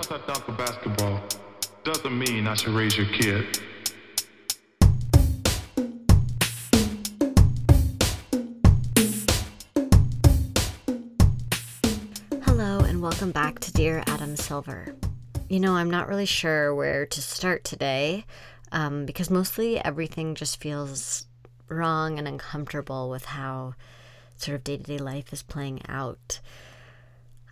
because I dunk a basketball doesn't mean I should raise your kid. Hello, and welcome back to Dear Adam Silver. You know, I'm not really sure where to start today um, because mostly everything just feels wrong and uncomfortable with how sort of day to day life is playing out.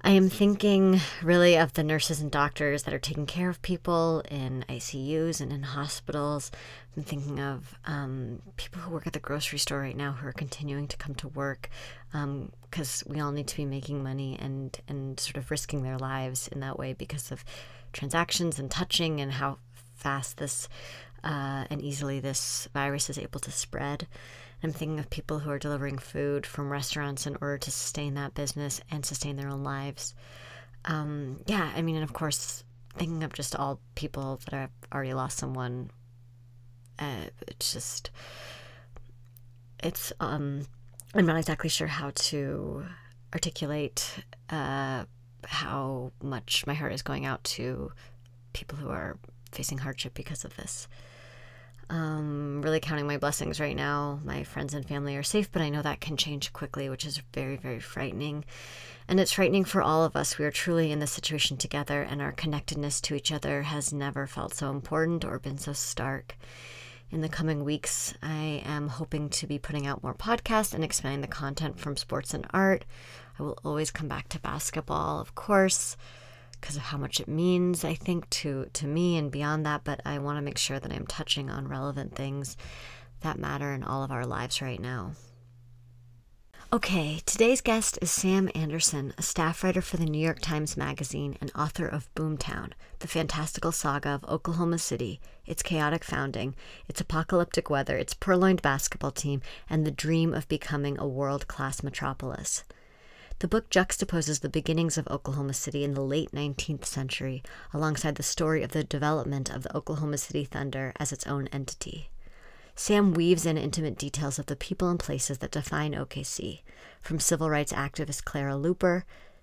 I am thinking really of the nurses and doctors that are taking care of people in ICUs and in hospitals. I'm thinking of um, people who work at the grocery store right now who are continuing to come to work because um, we all need to be making money and, and sort of risking their lives in that way because of transactions and touching and how fast this uh, and easily this virus is able to spread. I'm thinking of people who are delivering food from restaurants in order to sustain that business and sustain their own lives. Um, yeah, I mean, and of course, thinking of just all people that have already lost someone. Uh, it's just, it's, um, I'm not exactly sure how to articulate uh, how much my heart is going out to people who are facing hardship because of this. Um, really counting my blessings right now. My friends and family are safe, but I know that can change quickly, which is very, very frightening. And it's frightening for all of us. We are truly in this situation together, and our connectedness to each other has never felt so important or been so stark. In the coming weeks, I am hoping to be putting out more podcasts and expanding the content from sports and art. I will always come back to basketball, of course because of how much it means, I think, to, to me and beyond that. But I want to make sure that I'm touching on relevant things that matter in all of our lives right now. Okay, today's guest is Sam Anderson, a staff writer for the New York Times Magazine and author of Boomtown, the fantastical saga of Oklahoma City, its chaotic founding, its apocalyptic weather, its purloined basketball team, and the dream of becoming a world class metropolis. The book juxtaposes the beginnings of Oklahoma City in the late 19th century alongside the story of the development of the Oklahoma City Thunder as its own entity. Sam weaves in intimate details of the people and places that define OKC, from civil rights activist Clara Luper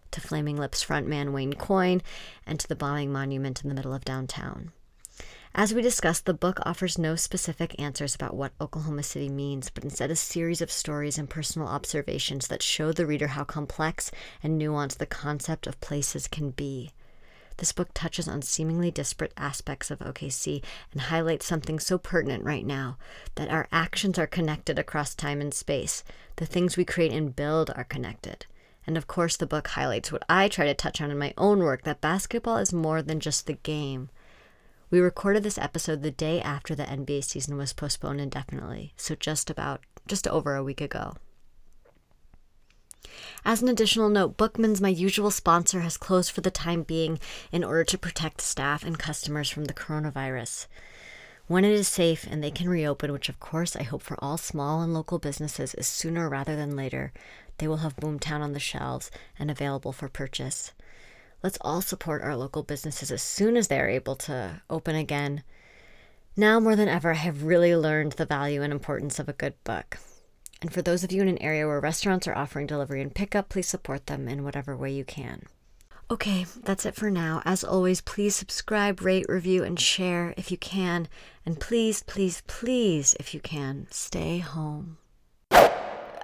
to Flaming Lips frontman Wayne Coyne and to the bombing monument in the middle of downtown. As we discussed, the book offers no specific answers about what Oklahoma City means, but instead a series of stories and personal observations that show the reader how complex and nuanced the concept of places can be. This book touches on seemingly disparate aspects of OKC and highlights something so pertinent right now that our actions are connected across time and space. The things we create and build are connected. And of course, the book highlights what I try to touch on in my own work that basketball is more than just the game. We recorded this episode the day after the NBA season was postponed indefinitely, so just about just over a week ago. As an additional note, Bookman's, my usual sponsor, has closed for the time being in order to protect staff and customers from the coronavirus. When it is safe and they can reopen, which of course I hope for all small and local businesses is sooner rather than later, they will have Boomtown on the shelves and available for purchase. Let's all support our local businesses as soon as they're able to open again. Now more than ever, I have really learned the value and importance of a good book. And for those of you in an area where restaurants are offering delivery and pickup, please support them in whatever way you can. Okay, that's it for now. As always, please subscribe, rate, review, and share if you can. And please, please, please, if you can, stay home.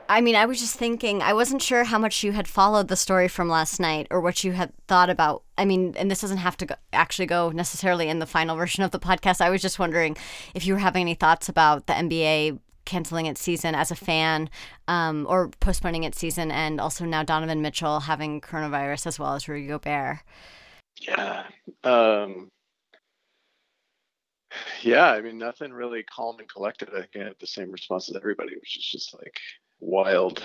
I mean, I was just thinking, I wasn't sure how much you had followed the story from last night or what you had thought about. I mean, and this doesn't have to go, actually go necessarily in the final version of the podcast. I was just wondering if you were having any thoughts about the NBA canceling its season as a fan um, or postponing its season, and also now Donovan Mitchell having coronavirus as well as Rudy Gobert. Yeah. Um, yeah, I mean, nothing really calm and collected. I think I had the same response as everybody, which is just like, wild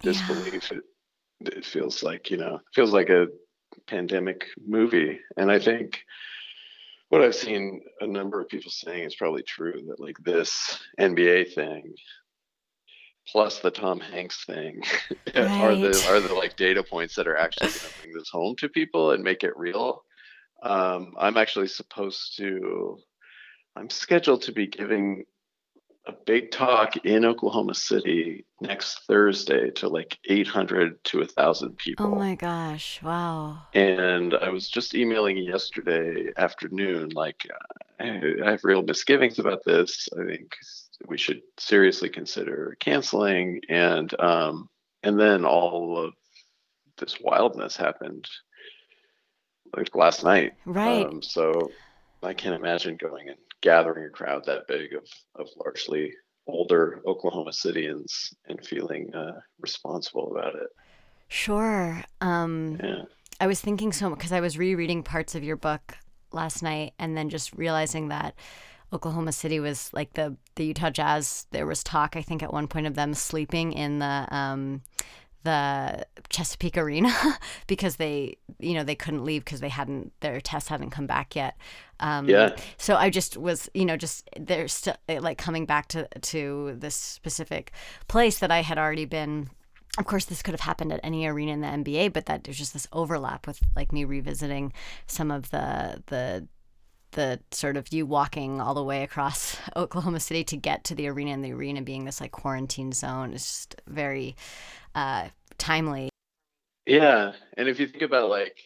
disbelief. Yeah. It, it feels like, you know, feels like a pandemic movie. And I think what I've seen a number of people saying is probably true that like this NBA thing plus the Tom Hanks thing right. are the are the like data points that are actually going to bring this home to people and make it real. Um, I'm actually supposed to. I'm scheduled to be giving a big talk in Oklahoma City next Thursday to like 800 to 1,000 people. Oh my gosh. Wow. And I was just emailing yesterday afternoon, like, I have real misgivings about this. I think we should seriously consider canceling. And, um, and then all of this wildness happened like last night. Right. Um, so I can't imagine going and gathering a crowd that big of, of largely older Oklahoma Cityans and feeling uh, responsible about it. Sure. Um, Yeah. I was thinking so much because I was rereading parts of your book last night and then just realizing that Oklahoma City was like the the Utah Jazz. There was talk, I think, at one point of them sleeping in the um, the Chesapeake Arena because they, you know, they couldn't leave because they hadn't their tests hadn't come back yet. Um, Yeah. So I just was, you know, just they're still like coming back to to this specific place that I had already been of course this could have happened at any arena in the NBA, but that there's just this overlap with like me revisiting some of the the the sort of you walking all the way across Oklahoma City to get to the arena and the arena being this like quarantine zone is just very uh, timely. Yeah. And if you think about like,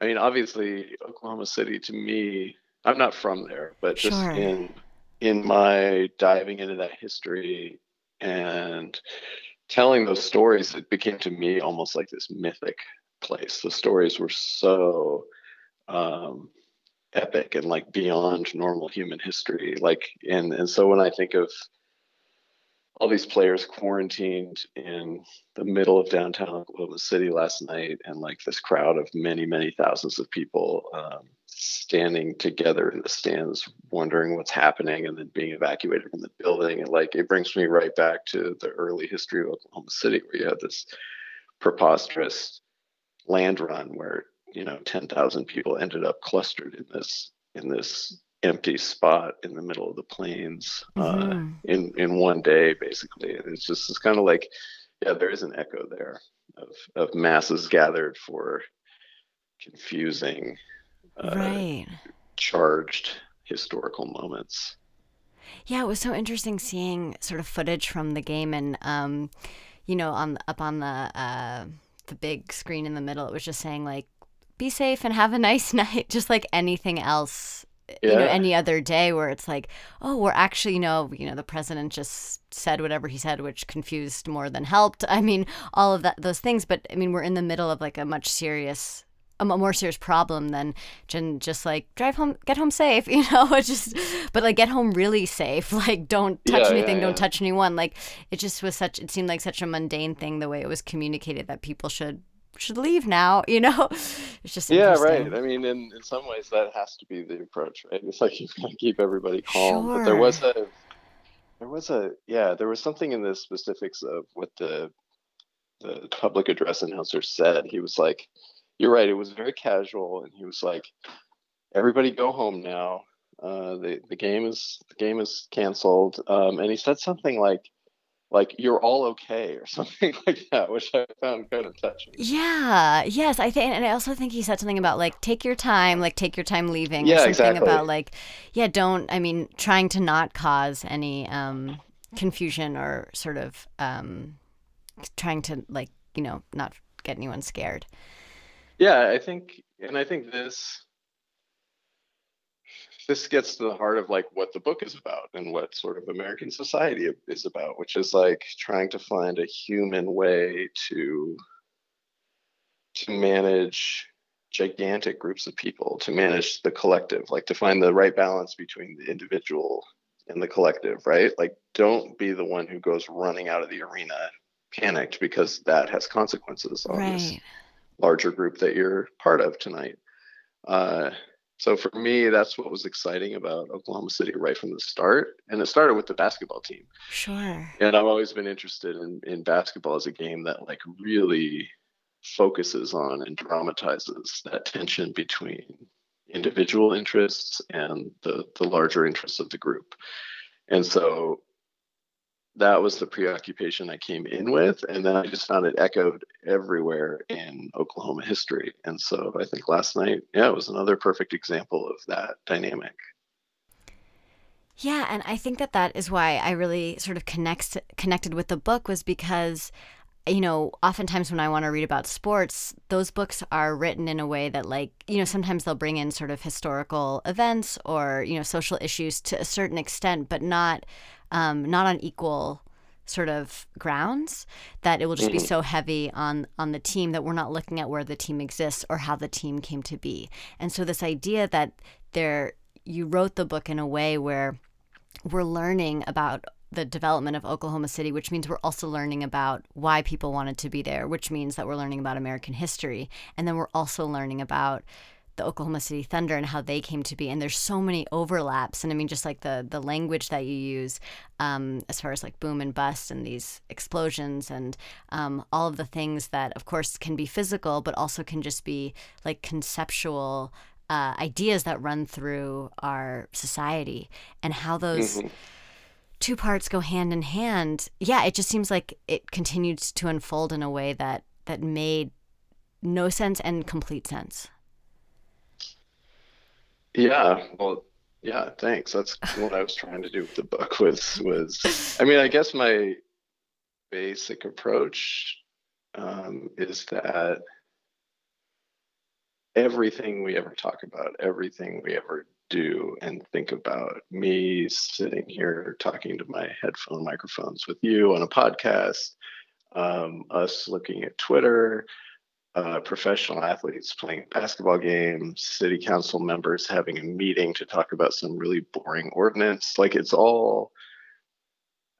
I mean, obviously Oklahoma City to me, I'm not from there, but just Sure. in in my diving into that history and telling those stories, it became to me almost like this mythic place. The stories were so um, epic and like beyond normal human history. Like, and and so when I think of all these players quarantined in the middle of downtown Oklahoma City last night, and like this crowd of many, many thousands of people um, standing together in the stands, wondering what's happening, and then being evacuated from the building. And like it brings me right back to the early history of Oklahoma City, where you had this preposterous land run where you know 10,000 people ended up clustered in this in this empty spot in the middle of the plains uh, Mhm. in in one day basically and it's just it's kind of like yeah there is an echo there of of masses gathered for confusing uh, right. charged historical moments Yeah, it was so interesting seeing sort of footage from the game and um, you know, on up on the uh the big screen in the middle, it was just saying like be safe and have a nice night, just like anything else. You know, any other day where it's like, oh, we're actually, you know, you know, the president just said whatever he said, which confused more than helped. I mean, all of that, those things. But I mean, we're in the middle of like a much serious a more serious problem than just like drive home, get home safe, you know. It's just, but like get home really safe. Like don't touch Yeah, yeah, anything, don't touch anyone. Like it just was such. It seemed like such a mundane thing the way it was communicated that people should should leave now. You know, it's just yeah right. i mean in, in some ways that has to be the approach right? It's like you've got to keep everybody calm. But there was a there was a yeah there was something in the specifics of what the the public address announcer said. He was like you're right it was very casual. And he was like everybody go home now. Uh the, the game is the game is canceled. Um and he said something like like you're all okay or something like that which i found kind of touching Yeah, yes, I think, and I also think he said something about like take your time, like take your time leaving, Yeah, or something exactly. about like, yeah, don't. I mean, trying to not cause any um, confusion or sort of um, trying to like, you know, not get anyone scared. Yeah, I think, and I think this this gets to the heart of like what the book is about and what sort of American society is about, which is like trying to find a human way to to manage gigantic groups of people, to manage the collective, like to find the right balance between the individual and the collective, right? Like don't be the one who goes running out of the arena panicked because that has consequences on this larger group that you're part of tonight. Uh, so for me, that's what was exciting about Oklahoma City right from the start. And it started with the basketball team. Sure. And I've always been interested in, in basketball as a game that like really focuses on and dramatizes that tension between individual interests and the, the larger interests of the group. And so that was the preoccupation I came in with. And then I just found it echoed everywhere in Oklahoma history. And so I think last night, yeah, it was another perfect example of that dynamic. Yeah, and I think that that is why I really sort of connects connected with the book was because you know, oftentimes when I want to read about sports, those books are written in a way that, like, you know, sometimes they'll bring in sort of historical events or you know social issues to a certain extent, but not um, not on equal sort of grounds that it will just mm-hmm. be so heavy on on the team that we're not looking at where the team exists or how the team came to be. And so this idea that there you wrote the book in a way where we're learning about the development of Oklahoma City, which means we're also learning about why people wanted to be there, which means that we're learning about American history. And then we're also learning about the Oklahoma City Thunder and how they came to be. And there's so many overlaps. And I mean, just like the the language that you use, um, as far as like boom and bust and these explosions and um, all of the things that, of course, can be physical, but also can just be like conceptual uh, ideas that run through our society and how those. Mm-hmm two parts go hand in hand, yeah, it just seems like it continued to unfold in a way that that made no sense and complete sense. Yeah, well, yeah, thanks. That's what I was trying to do with the book was was I mean, I guess my basic approach um, is that everything we ever talk about, everything we ever do and think about me sitting here talking to my headphone microphones with you on a podcast, um, us looking at Twitter, uh, professional athletes playing basketball games, city council members having a meeting to talk about some really boring ordinance. Like it's all,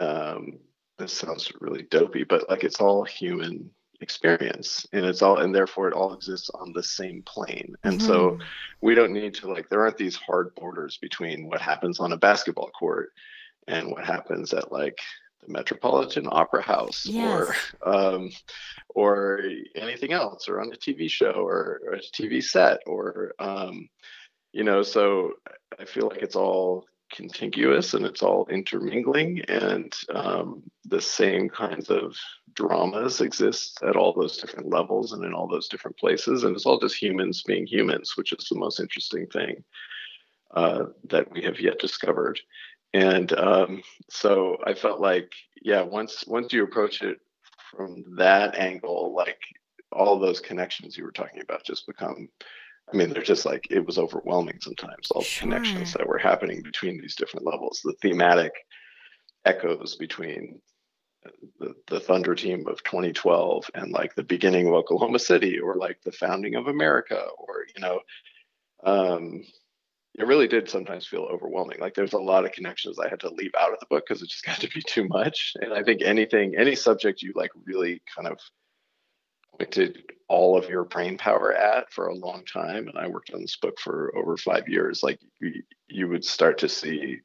um, this sounds really dopey, but like it's all human experience and it's all and therefore it all exists on the same plane and mm-hmm. so we don't need to like there aren't these hard borders between what happens on a basketball court and what happens at like the metropolitan opera house yes. or um or anything else or on a tv show or, or a tv set or um you know so i feel like it's all contiguous and it's all intermingling and um, the same kinds of dramas exist at all those different levels and in all those different places. And it's all just humans being humans which is the most interesting thing uh, that we have yet discovered. And um, so i felt like yeah once once you approach it from that angle like all those connections you were talking about just become I mean, they're just like it was overwhelming sometimes. All sure. the connections that were happening between these different levels, the thematic echoes between the, the Thunder team of 2012 and like the beginning of Oklahoma City, or like the founding of America, or you know, um, it really did sometimes feel overwhelming. Like there's a lot of connections I had to leave out of the book because it just got to be too much. And I think anything, any subject you like really kind of pointed all of your brain power at for a long time and i worked on this book for over five years like you, you would start to see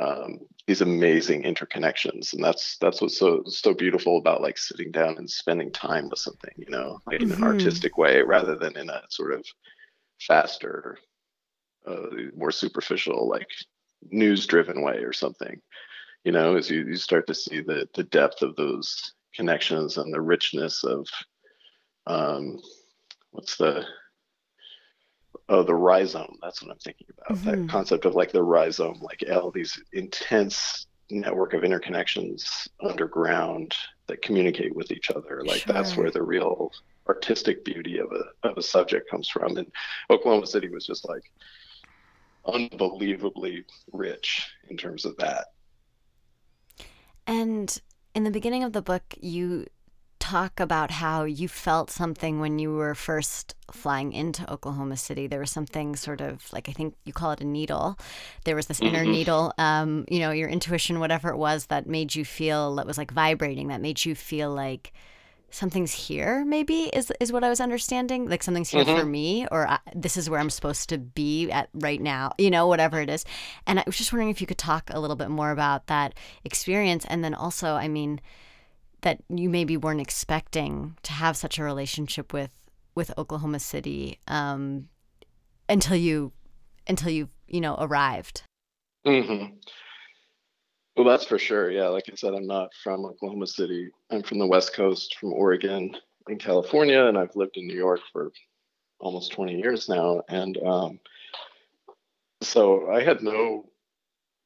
um, these amazing interconnections and that's that's what's so so beautiful about like sitting down and spending time with something you know like in mm-hmm. an artistic way rather than in a sort of faster uh, more superficial like news driven way or something you know as you, you start to see the the depth of those connections and the richness of um, what's the oh the rhizome. That's what i'm thinking about. Mm-hmm. that concept of like the rhizome like all these intense network of interconnections underground that communicate with each other. Like sure. that's where the real artistic beauty of a of a subject comes from. And oklahoma city was just like unbelievably rich in terms of that. And in the beginning of the book you talk about how you felt something when you were first flying into Oklahoma City. There was something sort of like I think you call it a needle. There was this inner mm-hmm. needle, um, you know, your intuition, whatever it was, that made you feel that was like vibrating. That made you feel like something's here. Maybe is is what I was understanding. Like something's here mm-hmm. for me, or I, this is where I'm supposed to be at right now. You know, whatever it is. And I was just wondering if you could talk a little bit more about that experience, and then also, I mean that you maybe weren't expecting to have such a relationship with with Oklahoma City um, until you until you you know arrived. Mm-hmm. Well, that's for sure. Yeah, like I said, I'm not from Oklahoma City. I'm from the West Coast, from Oregon and California, and I've lived in New York for almost 20 years now. And um, so I had no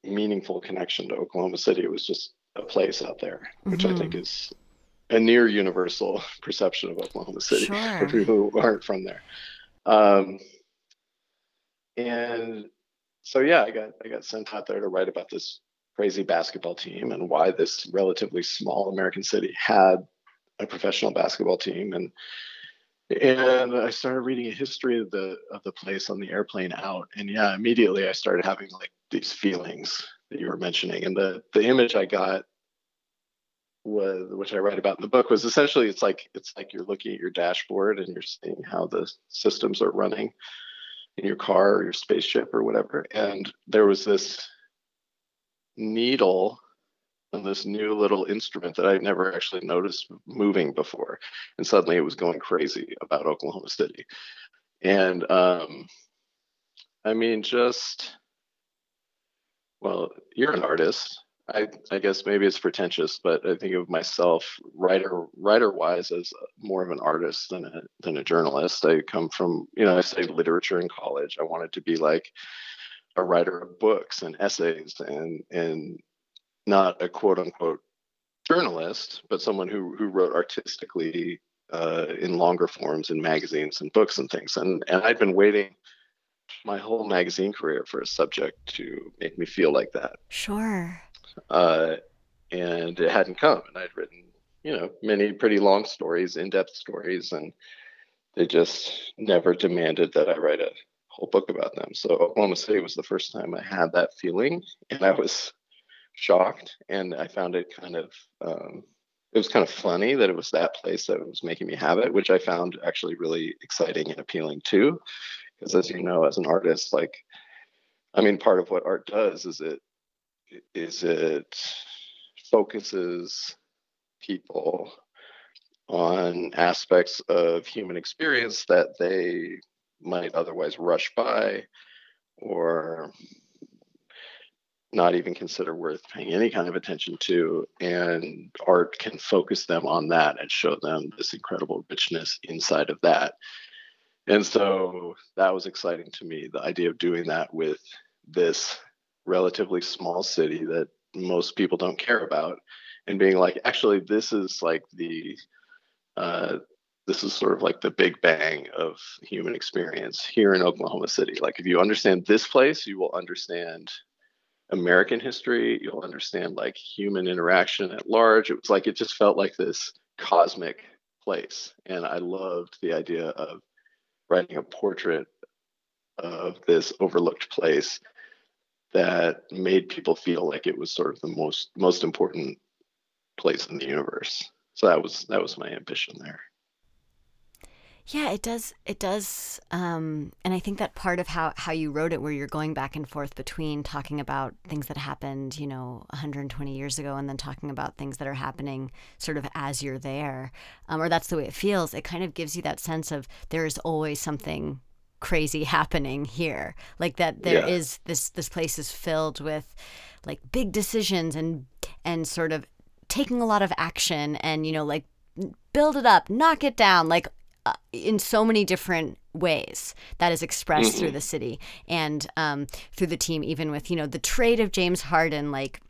meaningful connection to Oklahoma City. It was just a place out there, which mm-hmm. I think is a near universal perception of Oklahoma City sure. for people who aren't from there. Um, and so yeah, I got I got sent out there to write about this crazy basketball team and why this relatively small American city had a professional basketball team and and I started reading a history of the of the place on the airplane out and yeah immediately I started having like these feelings that you were mentioning and the the image I got was which I write about in the book was essentially it's like it's like you're looking at your dashboard and you're seeing how the systems are running in your car or your spaceship or whatever and there was this needle and this new little instrument that I'd never actually noticed moving before. And suddenly it was going crazy about Oklahoma City. And um, I mean, just, well, you're an artist. I, I guess maybe it's pretentious, but I think of myself writer writer wise as more of an artist than a than a journalist. I come from you know I studied literature in college. I wanted to be like a writer of books and essays and and not a quote unquote journalist, but someone who who wrote artistically uh, in longer forms in magazines and books and things. And and I'd been waiting my whole magazine career for a subject to make me feel like that. Sure. Uh, and it hadn't come, and I'd written you know many pretty long stories, in-depth stories, and they just never demanded that I write a whole book about them. So Oklahoma City was the first time I had that feeling, and I was shocked, and I found it kind of um, it was kind of funny that it was that place that was making me have it, which I found actually really exciting and appealing too. Because as you know, as an artist, like I mean, part of what art does is it is it focuses people on aspects of human experience that they might otherwise rush by or not even consider worth paying any kind of attention to. And art can focus them on that and show them this incredible richness inside of that. And so that was exciting to me the idea of doing that with this relatively small city that most people don't care about and being like actually this is like the uh, this is sort of like the big bang of human experience here in Oklahoma City. Like, if you understand this place, you will understand American history. You'll understand like human interaction at large. It was like it just felt like this cosmic place. And I loved the idea of writing a portrait of this overlooked place that made people feel like it was sort of the most most important place in the universe. So that was that was my ambition there. Yeah, it does. It does. Um, and I think that part of how, how you wrote it, where you're going back and forth between talking about things that happened, you know, 120 years ago, and then talking about things that are happening sort of as you're there, um, or that's the way it feels. It kind of gives you that sense of there is always something crazy happening here, like that there yeah. is this this place is filled with like big decisions and and sort of taking a lot of action and you know like build it up, knock it down, like uh, in so many different ways that is expressed mm-hmm. through the city and um, through the team, even with, you know, the trade of James Harden, like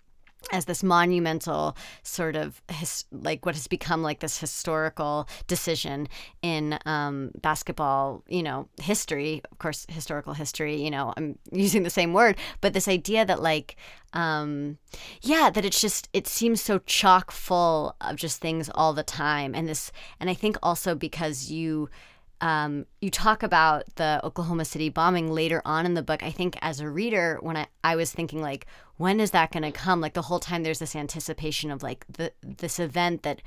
as this monumental sort of his, like what has become like this historical decision in um, basketball, you know, history. Of course, historical history. You know, I'm using the same word, but this idea that like, um, yeah, that it's just it seems so chock full of just things all the time, and this, and I think also because you um, you talk about the Oklahoma City bombing later on in the book. I think as a reader, when I, I was thinking like, when is that going to come? Like the whole time, there's this anticipation of like the this event that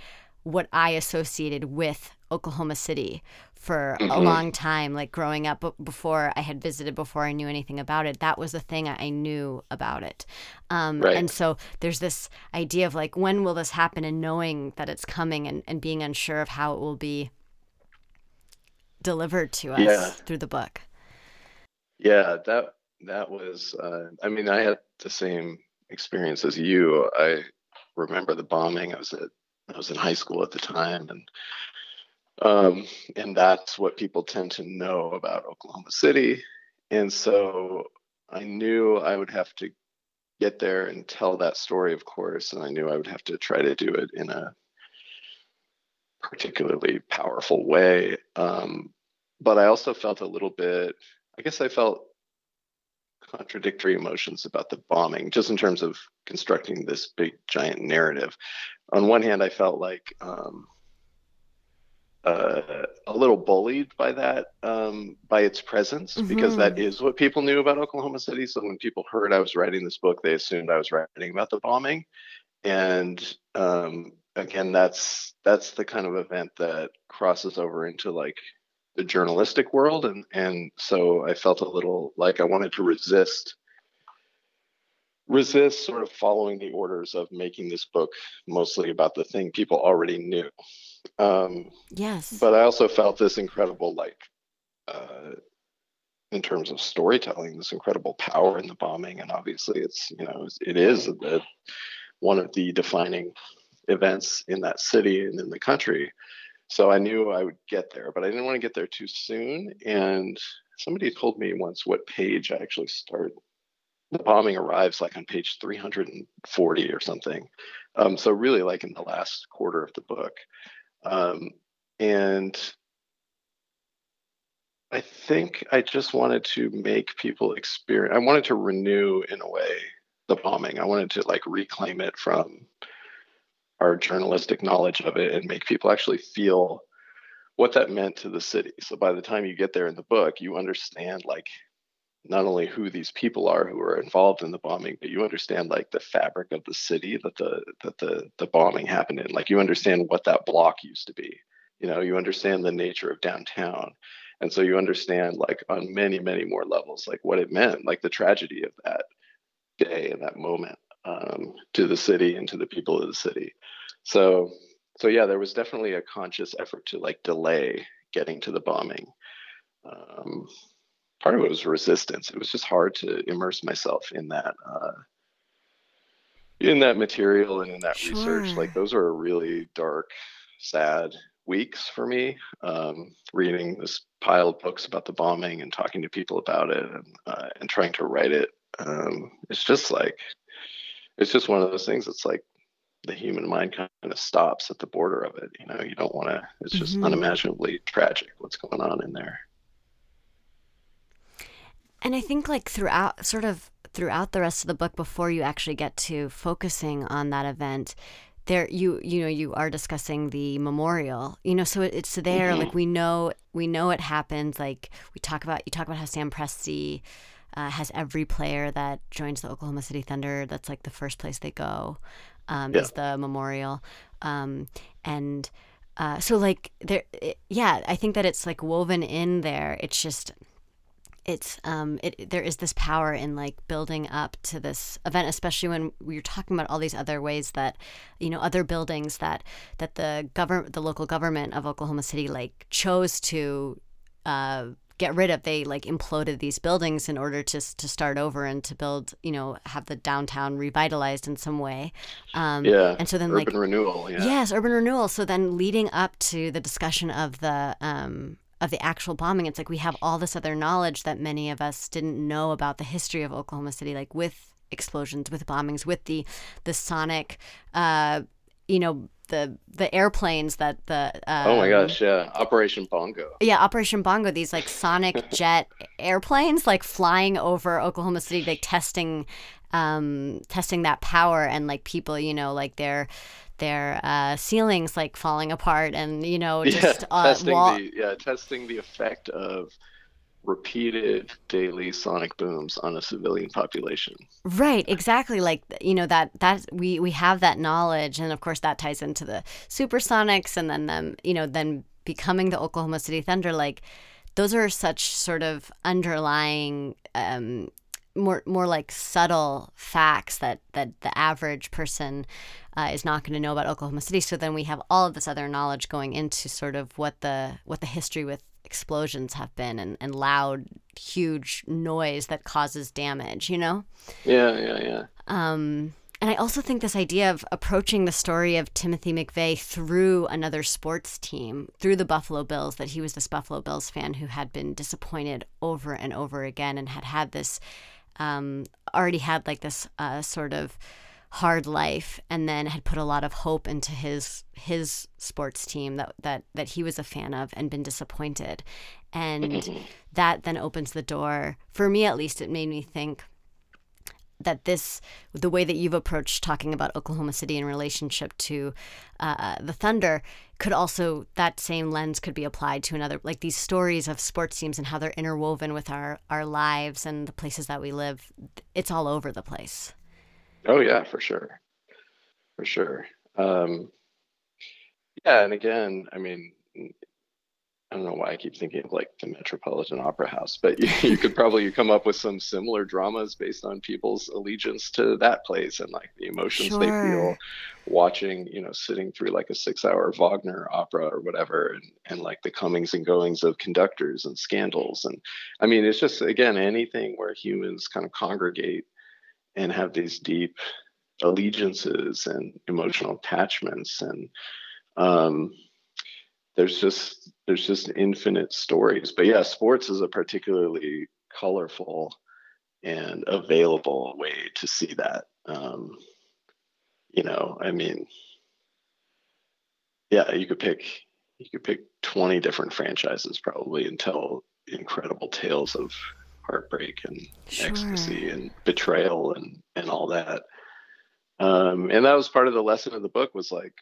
what I associated with Oklahoma City for mm-hmm. a long time, like growing up before I had visited, before I knew anything about it. That was the thing I knew about it. Um, right. And so there's this idea of like, when will this happen? And knowing that it's coming and, and being unsure of how it will be delivered to us yeah. through the book. Yeah, that that was. Uh, I mean, I had the same experience as you. I remember the bombing. I was at I was in high school at the time, and um, and that's what people tend to know about Oklahoma City. And so I knew I would have to get there and tell that story, of course, and I knew I would have to try to do it in a particularly powerful way. Um, but I also felt a little bit, I guess I felt contradictory emotions about the bombing, just in terms of constructing this big giant narrative. On one hand, I felt like um, uh, a little bullied by that, um, by its presence, mm-hmm. because that mm-hmm. what people knew about Oklahoma City. So when people heard I was writing this book, they assumed I was writing about the bombing. And um, again, that's that's the kind of event that crosses over into like the journalistic world, and and so I felt a little like I wanted to resist resist sort of following the orders of making this book mostly about the thing people already knew um, yes. But I also felt this incredible, like, uh, in terms of storytelling, this incredible power in the bombing. And obviously, it's, you know, it is a, one of the defining events in that city and in the country. So I knew I would get there, but I didn't want to get there too soon. And somebody told me once what page I actually start. The bombing arrives like on page 340 or something. Um, so really, like in the last quarter of the book. Um, and I think I just wanted to make people experience, I wanted to renew in a way the bombing. I wanted to like reclaim it from our journalistic knowledge of it and make people actually feel what that meant to the city. So by the time you get there in the book, you understand like not only who these people are who are involved in the bombing, but you understand like the fabric of the city that the that the the bombing happened in. Like you understand what that block used to be. You know, you understand the nature of downtown. And so you understand like on many, many more levels, like what it meant, like the tragedy of that day and that moment um, to the city and to the people of the city. So so yeah, there was definitely a conscious effort to like delay getting to the bombing. Um, part of it was resistance. It was just hard to immerse myself in that uh, in that material and in that sure. research. Like those were really dark, sad weeks for me. Um, reading this pile of books about the bombing and talking to people about it and uh, and trying to write it. Um, it's just like it's just one of those things. It's like the human mind kind of stops at the border of it. You know, you don't want to. It's just mm-hmm. unimaginably tragic what's going on in there. And I think like throughout sort of throughout the rest of the book before you actually get to focusing on that event, there you you know you are discussing the memorial you know so it's there mm-hmm. like we know we know it happens like we talk about you talk about how sam presti uh, has every player that joins the oklahoma city thunder that's like the first place they go um, yeah. is the memorial um, and uh, so like there it, yeah i think that it's like woven in there it's just it's um it there is this power in like building up to this event especially when we're talking about all these other ways that you know other buildings that that the government the local government of Oklahoma City like chose to uh get rid of they like imploded these buildings in order to to start over and to build you know have the downtown revitalized in some way um yeah and so then urban like renewal yeah. yes urban renewal so then leading up to the discussion of the um of the actual bombing. It's like we have all this other knowledge that many of us didn't know about the history of Oklahoma City, like with explosions, with bombings, with the the sonic, uh, you know, the the airplanes that the um, oh my gosh yeah. Operation bongo. Yeah operation bongo these like sonic jet airplanes like flying over oklahoma city like testing um testing that power and like people you know like they're their uh, ceilings like falling apart and you know just yeah, uh, testing wall- the yeah testing the effect of repeated daily sonic booms on a civilian population right exactly like you know that that we we have that knowledge and of course that ties into the supersonics and then them you know then becoming the oklahoma city thunder like those are such sort of underlying um, more more like subtle facts that that the average person uh, is not going to know about Oklahoma City. So then we have all of this other knowledge going into sort of what the what the history with explosions have been and, and loud huge noise that causes damage you know? Yeah yeah yeah. Um and I also think this idea of approaching the story of Timothy McVeigh through another sports team, through the Buffalo Bills, that he was this Buffalo Bills fan who had been disappointed over and over again and had had this um, already had like this uh, sort of hard life and then had put a lot of hope into his his sports team that that that he was a fan of and been disappointed. And that then opens the door. For me at least it made me think that this the way that you've approached talking about Oklahoma City in relationship to uh, the Thunder could also that same lens could be applied to another like these stories of sports teams and how they're interwoven with our our lives and the places that we live. It's all over the place Oh yeah, for sure, for sure. Um, yeah, and again, I mean, I don't know why I keep thinking of like the Metropolitan Opera House, but you, you could probably come up with some similar dramas based on people's allegiance to that place and like the emotions sure. they feel watching, you know, sitting through like a six-hour Wagner opera or whatever, and and like the comings and goings of conductors and scandals, and I mean, it's just again anything where humans kind of congregate and have these deep allegiances and emotional attachments. And um, there's just there's just infinite stories. But yeah sports is a particularly colorful and available way to see that. Um, you know i mean yeah you could pick you could pick 20 different franchises probably and tell incredible tales of heartbreak and sure. ecstasy and betrayal and and all that um, and that was part of the lesson of the book was like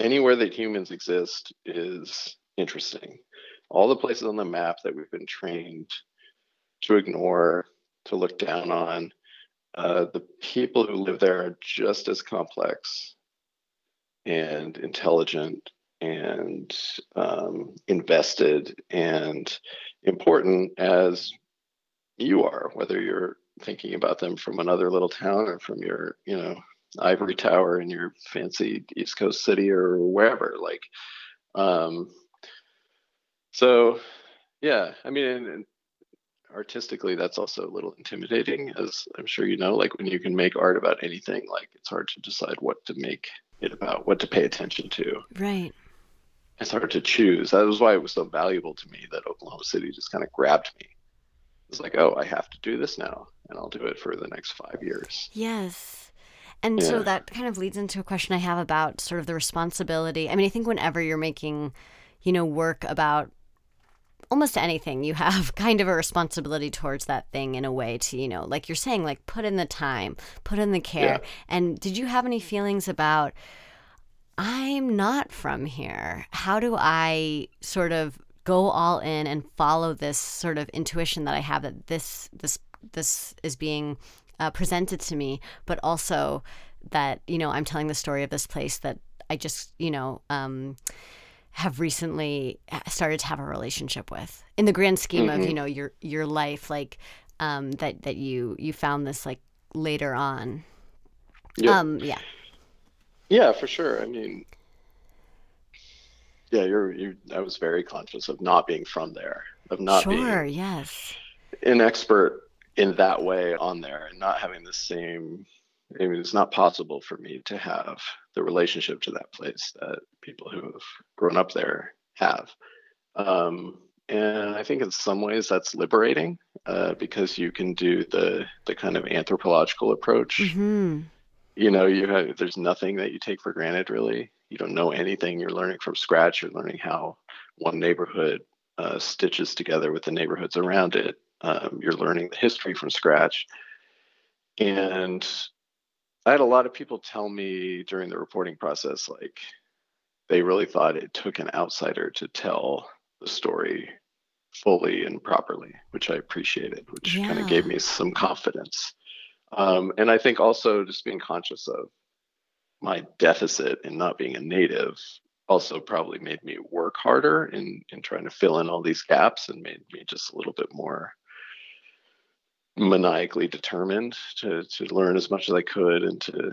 anywhere that humans exist is interesting all the places on the map that we've been trained to ignore to look down on uh, the people who live there are just as complex and intelligent and um, invested and important as you are, whether you're thinking about them from another little town or from your, you know, ivory tower in your fancy East Coast city or wherever. Like, um, so yeah, I mean, artistically, that's also a little intimidating, as I'm sure you know. Like when you can make art about anything, like it's hard to decide what to make it about, what to pay attention to. Right it's hard to choose. That was why it was so valuable to me that Oklahoma City just kind of grabbed me. It's like, oh, I have to do this now, and I'll do it for the next five years. Yes. And yeah. so that kind of leads into a question I have about sort of the responsibility. I mean, I think whenever you're making, you know, work about almost anything, you have kind of a responsibility towards that thing in a way to, you know, like you're saying, like put in the time, put in the care. Yeah. And did you have any feelings about, I'm not from here. How do I sort of go all in and follow this sort of intuition that I have that this this this is being uh, presented to me, but also that you know I'm telling the story of this place that I just you know um, have recently started to have a relationship with. In the grand scheme mm-hmm. of you know your your life, like um, that that you you found this like later on. Yep. Um, yeah. Yeah, for sure. I mean, yeah, you're you. I was very conscious of not being from there, of not sure, being yes, an expert in that way on there, and not having the same. I mean, it's not possible for me to have the relationship to that place that people who have grown up there have. Um, and I think in some ways that's liberating uh, because you can do the the kind of anthropological approach. Mm-hmm you know you have there's nothing that you take for granted really. You don't know anything. You're learning from scratch. You're learning how one neighborhood uh, stitches together with the neighborhoods around it. Um, you're learning the history from scratch. And i had a lot of people tell me during the reporting process like they really thought it took an outsider to tell the story fully and properly which i appreciated which yeah. kind of gave me some confidence um, and I think also just being conscious of my deficit in not being a native also probably made me work harder in in trying to fill in all these gaps and made me just a little bit more maniacally determined to to learn as much as I could and to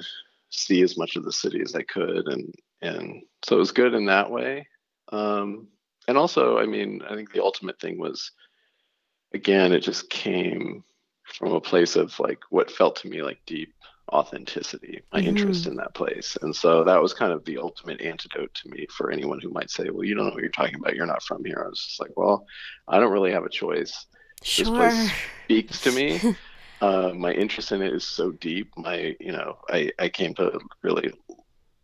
see as much of the city as I could. And and so it was good in that way. Um, and also I mean I think the ultimate thing was again it just came from a place of like what felt to me like deep authenticity, my mm-hmm. interest in that place. And so that was kind of the ultimate antidote to me for anyone who might say, well, you don't know what you're talking about. You're not from here. I was just like, well, I don't really have a choice. Sure. This place speaks to me. uh, my interest in it is so deep. My, you know, I, I came to really,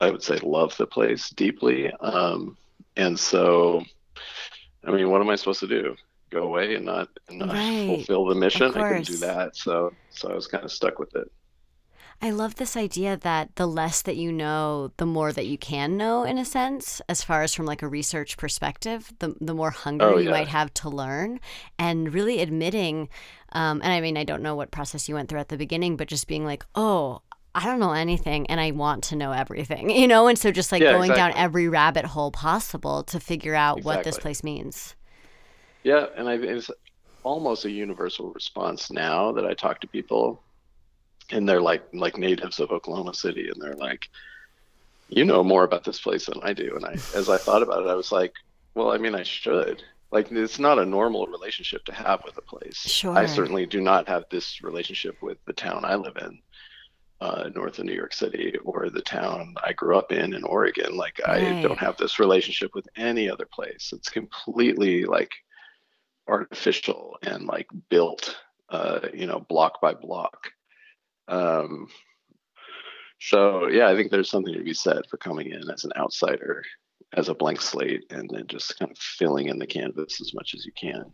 I would say, love the place deeply. Um, and so, I mean, what am I supposed to do? Go away and not, and not Right. fulfill the mission? I couldn't do that. So, so I was kind of stuck with it. I love this idea that the less that you know, the more that you can know, in a sense, as far as from like a research perspective, the, the more hunger Oh, you might have to learn. And really admitting, um, and I mean, I don't know what process you went through at the beginning, but just being like, oh, I don't know anything and I want to know everything, you know? And so just like Yeah, going down every rabbit hole possible to figure out what this place means. Yeah, and I, it's almost a universal response now that I talk to people, and they're like like natives of Oklahoma City, and they're like, "You know more about this place than I do." And I, as I thought about it, I was like, "Well, I mean, I should." Like, it's not a normal relationship to have with a place. Sure. I certainly do not have this relationship with the town I live in, uh, north of New York City, or the town I grew up in in Oregon. Like, I don't have this relationship with any other place. It's completely like artificial and like built uh you know block by block. Um so yeah i think there's something to be said for coming in as an outsider as a blank slate and then just kind of filling in the canvas as much as you can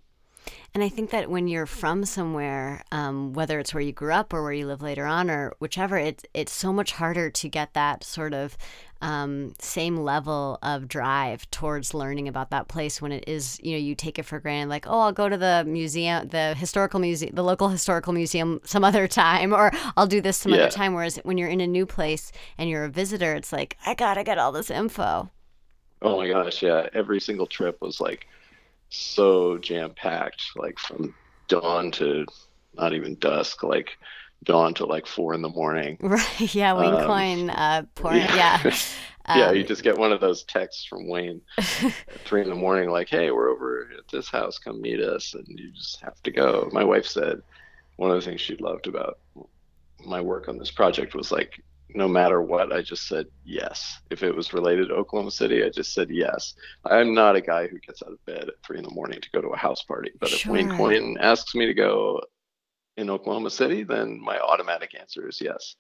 And I think that when you're from somewhere, um, whether it's where you grew up or where you live later on or whichever, it's it's so much harder to get that sort of um, same level of drive towards learning about that place when it is, you know, you take it for granted, like, oh, I'll go to the museum, the historical museum, the local historical museum some other time, or I'll do this some Yeah. other time. Whereas when you're in a new place and you're a visitor, it's like, I gotta get all this info. oh my gosh yeah every single trip was like so jam packed like from dawn to not even dusk like dawn to like four in the morning Right? Yeah, Wayne Um, Coyne, uh, porn. yeah. Yeah. yeah, Um, you just get one of those texts from Wayne at three in the morning, like, "Hey, we're over at this house. Come meet us," and you just have to go. My wife said one of the things she loved about my work on this project was like, no matter what, I just said yes. If it was related to Oklahoma City, I just said yes. I'm not a guy who gets out of bed at three in the morning to go to a house party, but if Wayne Sure. Coyne asks me to go in Oklahoma City, then my automatic answer is yes.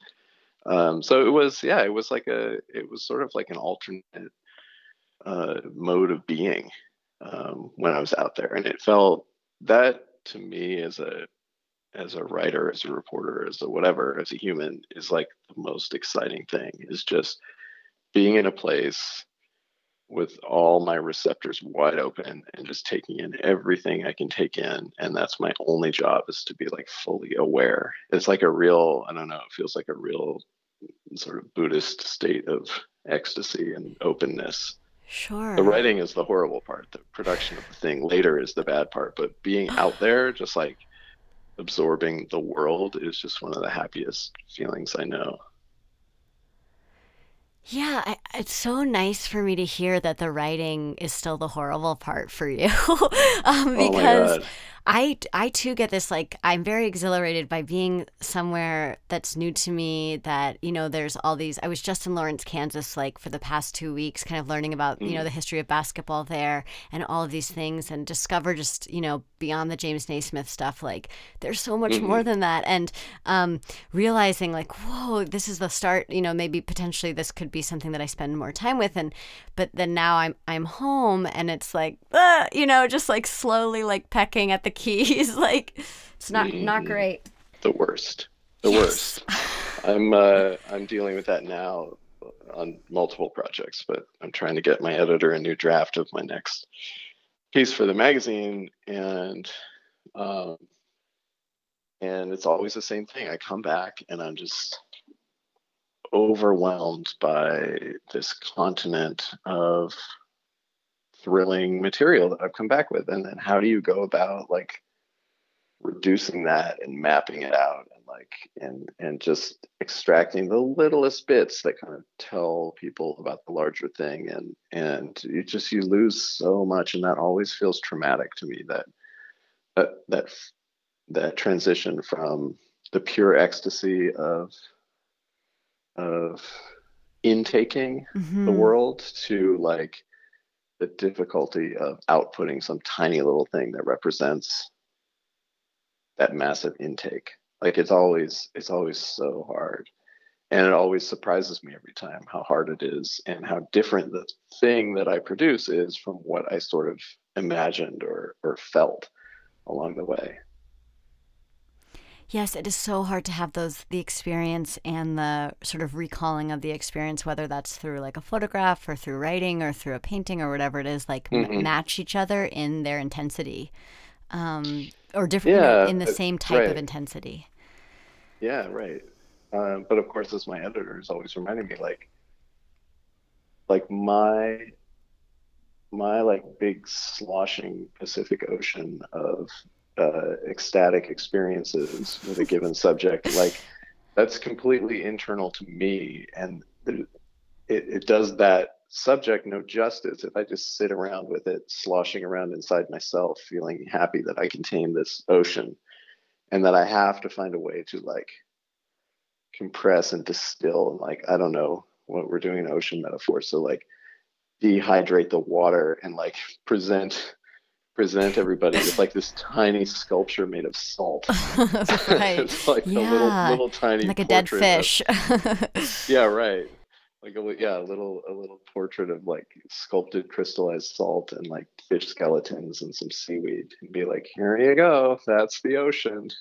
Um, so it was, yeah, it was like a, it was sort of like an alternate uh, mode of being um, when I was out there, and it felt that to me as a as a writer, as a reporter, as a whatever, as a human, is like the most exciting thing. Is just being in a place with all my receptors wide open and just taking in everything I can take in. And that's my only job is to be like fully aware. It's like a real, I don't know, it feels like a real sort of Buddhist state of ecstasy and openness. Sure. The writing is the horrible part. The production of the thing later is the bad part. But being out there, just like absorbing the world, is just one of the happiest feelings I know. Yeah, I, it's so nice for me to hear that the writing is still the horrible part for you, um, Oh because God. I I too get this like I'm very exhilarated by being somewhere that's new to me. That you know, there's all these. I was just in Lawrence, Kansas, like for the past two weeks, kind of learning about you know the history of basketball there and all of these things, and discover just you know beyond the James Naismith stuff. Like there's so much more than that, and um, realizing like whoa, this is the start. You know, maybe potentially this could be something that I spend more time with, and but then now I'm I'm home, and it's like you know, just like slowly like pecking at the keys. like it's not not Mhm. great. The worst. The Yes. worst. I'm uh, I'm dealing with that now on multiple projects, but I'm trying to get my editor a new draft of my next piece for the magazine, and um, and it's always the same thing. I come back and I'm just overwhelmed by this continent of thrilling material that I've come back with, and then how do you go about like reducing that and mapping it out and like and and just extracting the littlest bits that kind of tell people about the larger thing and and you just you lose so much and that always feels traumatic to me that that that that transition from the pure ecstasy of of intaking the Mhm. world to like the difficulty of outputting some tiny little thing that represents that massive intake. Like it's always it's always so hard. And it always surprises me every time how hard it is and how different the thing that I produce is from what I sort of imagined or or felt along the way. Yes, it is so hard to have those the experience and the sort of recalling of the experience, whether that's through like a photograph or through writing or through a painting or whatever it is, like mm-hmm. match each other in their intensity, um, or different yeah, in the same type right. of intensity. Yeah, right. Um, but of course, as my editor is always reminding me, like, like my my like big sloshing Pacific Ocean of uh, ecstatic experiences with a given subject. Like that's completely internal to me. And it, it does that subject no justice if i just sit around with it sloshing around inside myself feeling happy that i contain this ocean and that i have to find a way to like compress and distill and like i don't know what we're doing in ocean metaphor so like dehydrate the water and like present present everybody with like this tiny sculpture made of salt. right. it's like yeah. a little little tiny like a dead fish. Of, yeah, right. Like a yeah, a little a little portrait of like sculpted crystallized salt and like fish skeletons and some seaweed and be like, here you go, that's the ocean.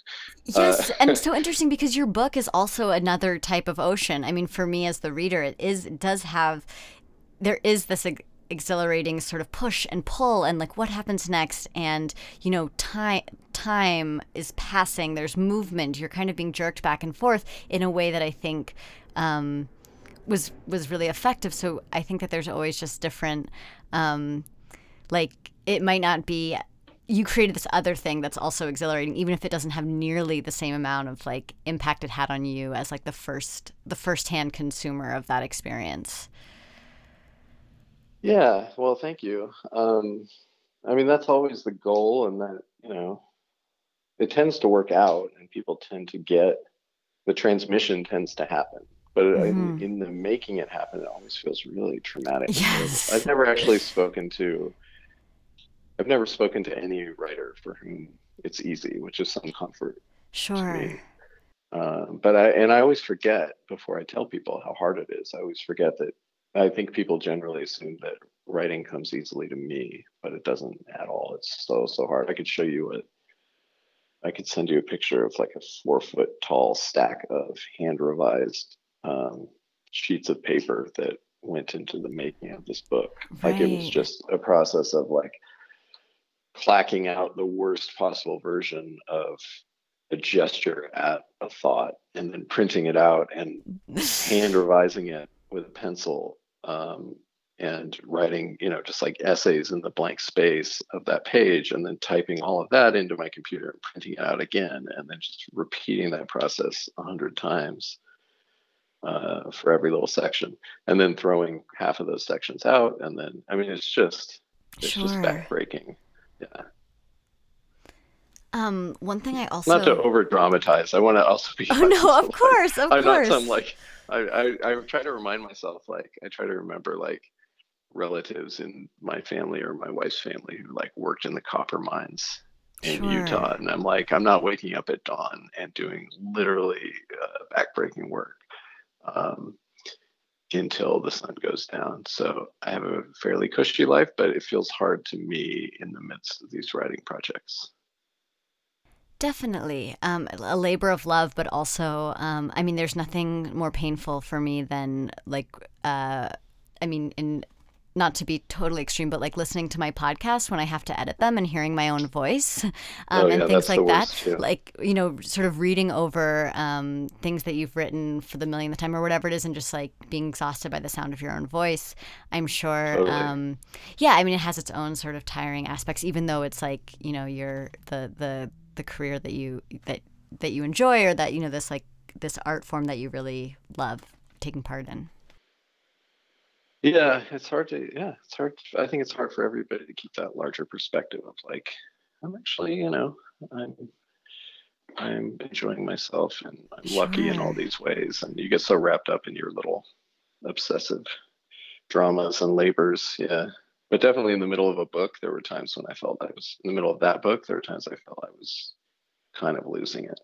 Yes, uh, and so interesting because your book is also another type of ocean. I mean, for me as the reader, it is it does have there is this exhilarating sort of push and pull and like what happens next? And you know time time is passing. There's movement. You're kind of being jerked back and forth in a way that i think um, was was really effective. So i think that there's always just different um, like it might not be you created this other thing that's also exhilarating even if it doesn't have nearly the same amount of like impact it had on you as like the first the first hand consumer of that experience yeah, well, thank you. Um, I mean, that's always the goal, and that you know, it tends to work out, and people tend to get the transmission tends to happen. But mm-hmm. in, in, the making it happen, it always feels really traumatic. Yes. I've never actually spoken to. I've never spoken to any writer for whom it's easy, which is some comfort. Sure. Uh, but I and I always forget before I tell people how hard it is. I always forget that I think people generally assume that writing comes easily to me, but it doesn't at all. It's so so hard. I could show you a I could send you a picture of like a four foot tall stack of hand revised um, sheets of paper that went into the making of this book. Right. Like it was just a process of like clacking out the worst possible version of a gesture at a thought and then printing it out and hand revising it with a pencil um, and writing, you know, just like essays in the blank space of that page, and then typing all of that into my computer and printing it out again, and then just repeating that process a hundred times uh, for every little section, and then throwing half of those sections out, and then I mean, it's just it's sure. just backbreaking. Yeah. Um, one thing I also not to over dramatize. I want to also be. Oh no! Of course, of I'm course. not some like I, I, I try to remind myself, like, I try to remember, like, relatives in my family or my wife's family who, like, worked in the copper mines in sure. Utah. And I'm like, I'm not waking up at dawn and doing literally uh, backbreaking work um, until the sun goes down. So I have a fairly cushy life, but it feels hard to me in the midst of these writing projects. Definitely. Um, a labor of love, but also, um, I mean, there's nothing more painful for me than, like, uh, I mean, in not to be totally extreme, but like listening to my podcast when I have to edit them and hearing my own voice um, oh, yeah, and things like that. Too. Like, you know, sort of reading over um, things that you've written for the millionth time or whatever it is and just like being exhausted by the sound of your own voice. I'm sure. Totally. Um, yeah, I mean, it has its own sort of tiring aspects, even though it's like, you know, you're the, the, the career that you that that you enjoy or that you know this like this art form that you really love taking part in? Yeah it's hard to yeah it's hard i think it's hard for everybody to keep that larger perspective of like i'm actually you know i'm i'm enjoying myself and i'm sure. lucky in all these ways. And you get so wrapped up in your little obsessive dramas and labors. Yeah but definitely in the middle of a book, there were times when I felt I was in the middle of that book. There were times I felt I was kind of losing it.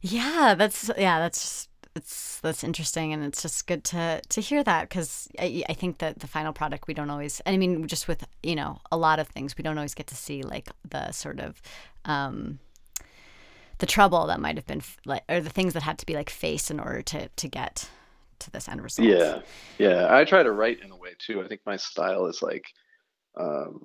Yeah, that's yeah, that's it's that's interesting, and it's just good to to hear that because I, I think that the final product we don't always. And I mean, just with you know a lot of things, we don't always get to see like the sort of. Um, the trouble that might have been like or the things that had to be like faced in order to to get to this end result yeah yeah i try to write in a way too i think my style is like um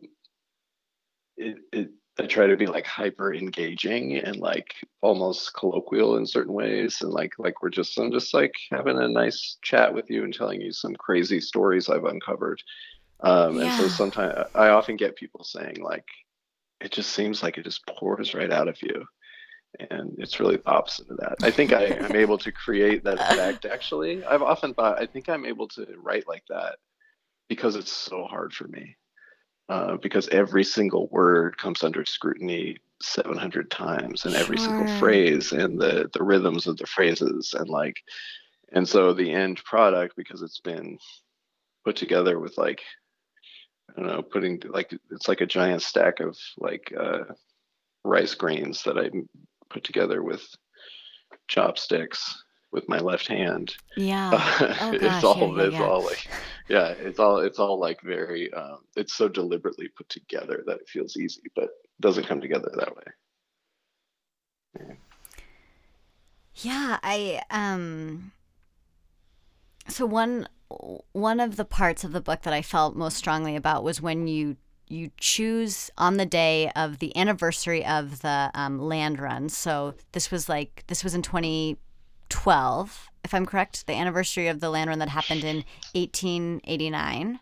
it, it I try to be like hyper engaging and like almost colloquial in certain ways and like like we're just I'm just like having a nice chat with you and telling you some crazy stories I've uncovered. Um, yeah. and so sometimes I often get people saying like it just seems like it just pours right out of you. And it's really the opposite of that. I think I am able to create that effect actually. I've often thought I think I'm able to write like that because it's so hard for me uh, because every single word comes under scrutiny 700 times and every sure. single phrase and the the rhythms of the phrases and like and so the end product because it's been put together with like I don't know putting like it's like a giant stack of like uh, rice grains that I put together with chopsticks with my left hand. Yeah. oh, gosh, it's all yeah, it's yeah. all like yeah, it's all it's all like very um it's so deliberately put together that it feels easy, but doesn't come together that way. Yeah. yeah, I um so one one of the parts of the book that I felt most strongly about was when you you choose on the day of the anniversary of the um, land run. So this was like this was in 2012, if I'm correct, the anniversary of the land run that happened in 1889.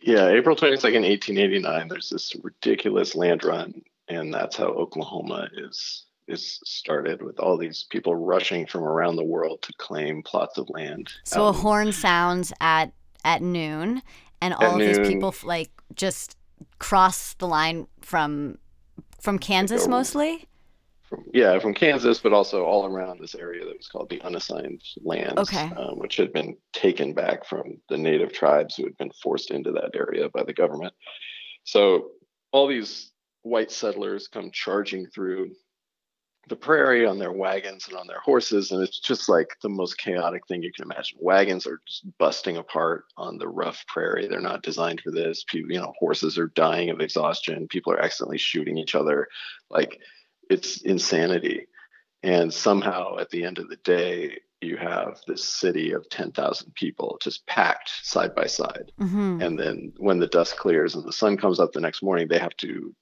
Yeah, April 22nd, 1889, there's this ridiculous land run, and that's how Oklahoma is is started with all these people rushing from around the world to claim plots of land. So um, a horn sounds at at noon, and all of these people like just cross the line from from Kansas mostly from yeah from Kansas, but also all around this area that was called the unassigned lands, okay. um, which had been taken back from the native tribes who had been forced into that area by the government. So all these white settlers come charging through the prairie on their wagons and on their horses and it's just like the most chaotic thing you can imagine wagons are just busting apart on the rough prairie they're not designed for this people you know horses are dying of exhaustion people are accidentally shooting each other like it's insanity. And somehow at the end of the day, you have this city of 10,000 people just packed side by side. Mm-hmm. And then when the dust clears and the sun comes up the next morning, they have to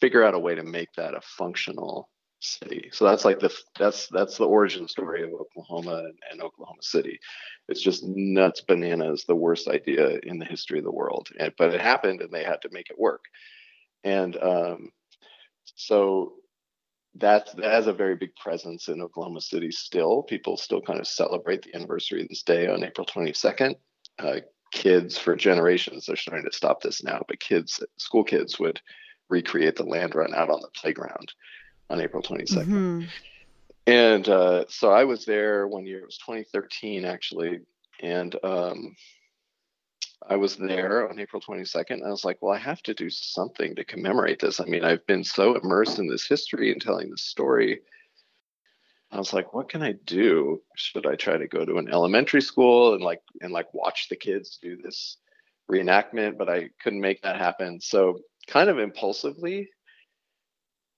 figure out a way to make that a functional city. So that's like the that's that's the origin story of Oklahoma and, and, Oklahoma City. It's just nuts bananas, the worst idea in the history of the world. And, but it happened, and they had to make it work. And um, so that that has a very big presence in Oklahoma City still. People still kind of celebrate the anniversary of this day on April 22nd. Uh, kids for generations, they're starting to stop this now, but kids, school kids would recreate the land run out on the playground on April 22nd. Mm-hmm. And uh, so I was there one year, it was 2013 actually. And um, I was there on April 22nd. And I was like, well, I have to do something to commemorate this. I mean, I've been so immersed in this history and telling this story. I was like, what can I do? Should I try to go to an elementary school and like and like watch the kids do this reenactment? But I couldn't make that happen. So kind of impulsively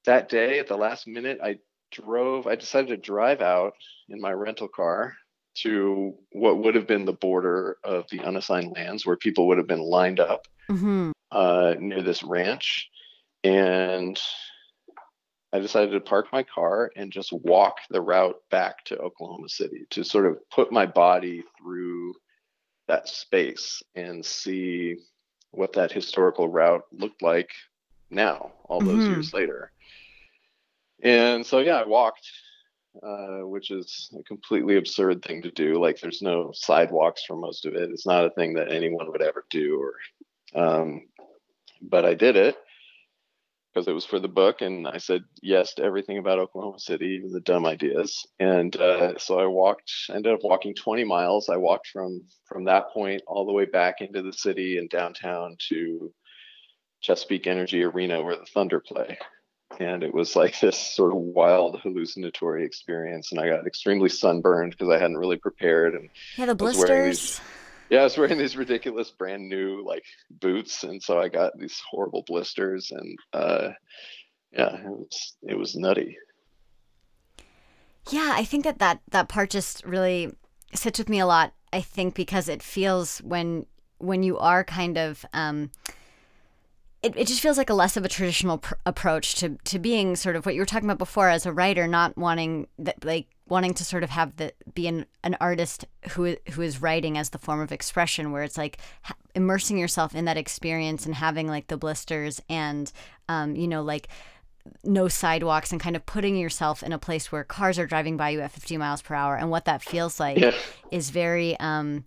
that day at the last minute, I drove, I decided to drive out in my rental car to what would have been the border of the unassigned lands where people would have been lined up mm-hmm. uh, near this ranch. And I decided to park my car and just walk the route back to Oklahoma City to sort of put my body through that space and see what that historical route looked like now, all those mm-hmm. years later. And so, yeah, I walked uh, which is a completely absurd thing to do. Like there's no sidewalks for most of it. It's not a thing that anyone would ever do. Or, um, but I did it because it was for the book, and I said yes to everything about Oklahoma City, even the dumb ideas. And uh, so I walked. Ended up walking 20 miles. I walked from from that point all the way back into the city and downtown to Chesapeake Energy Arena where the Thunder play. And it was like this sort of wild hallucinatory experience. And I got extremely sunburned because I hadn't really prepared. And yeah, the blisters. yeah, I was wearing these ridiculous brand new like boots, and so I got these horrible blisters, and uh, yeah, it was it was nutty. Yeah, I think that that that part just really sits with me a lot. I think because it feels when when you are kind of um, it, it just feels like a less of a traditional pr- approach to to being sort of what you were talking about before as a writer, not wanting that like wanting to sort of have the be an, an artist who who is writing as the form of expression, where it's like immersing yourself in that experience and having like the blisters and um, you know like no sidewalks and kind of putting yourself in a place where cars are driving by you at 50 miles per hour and what that feels like yeah. is very um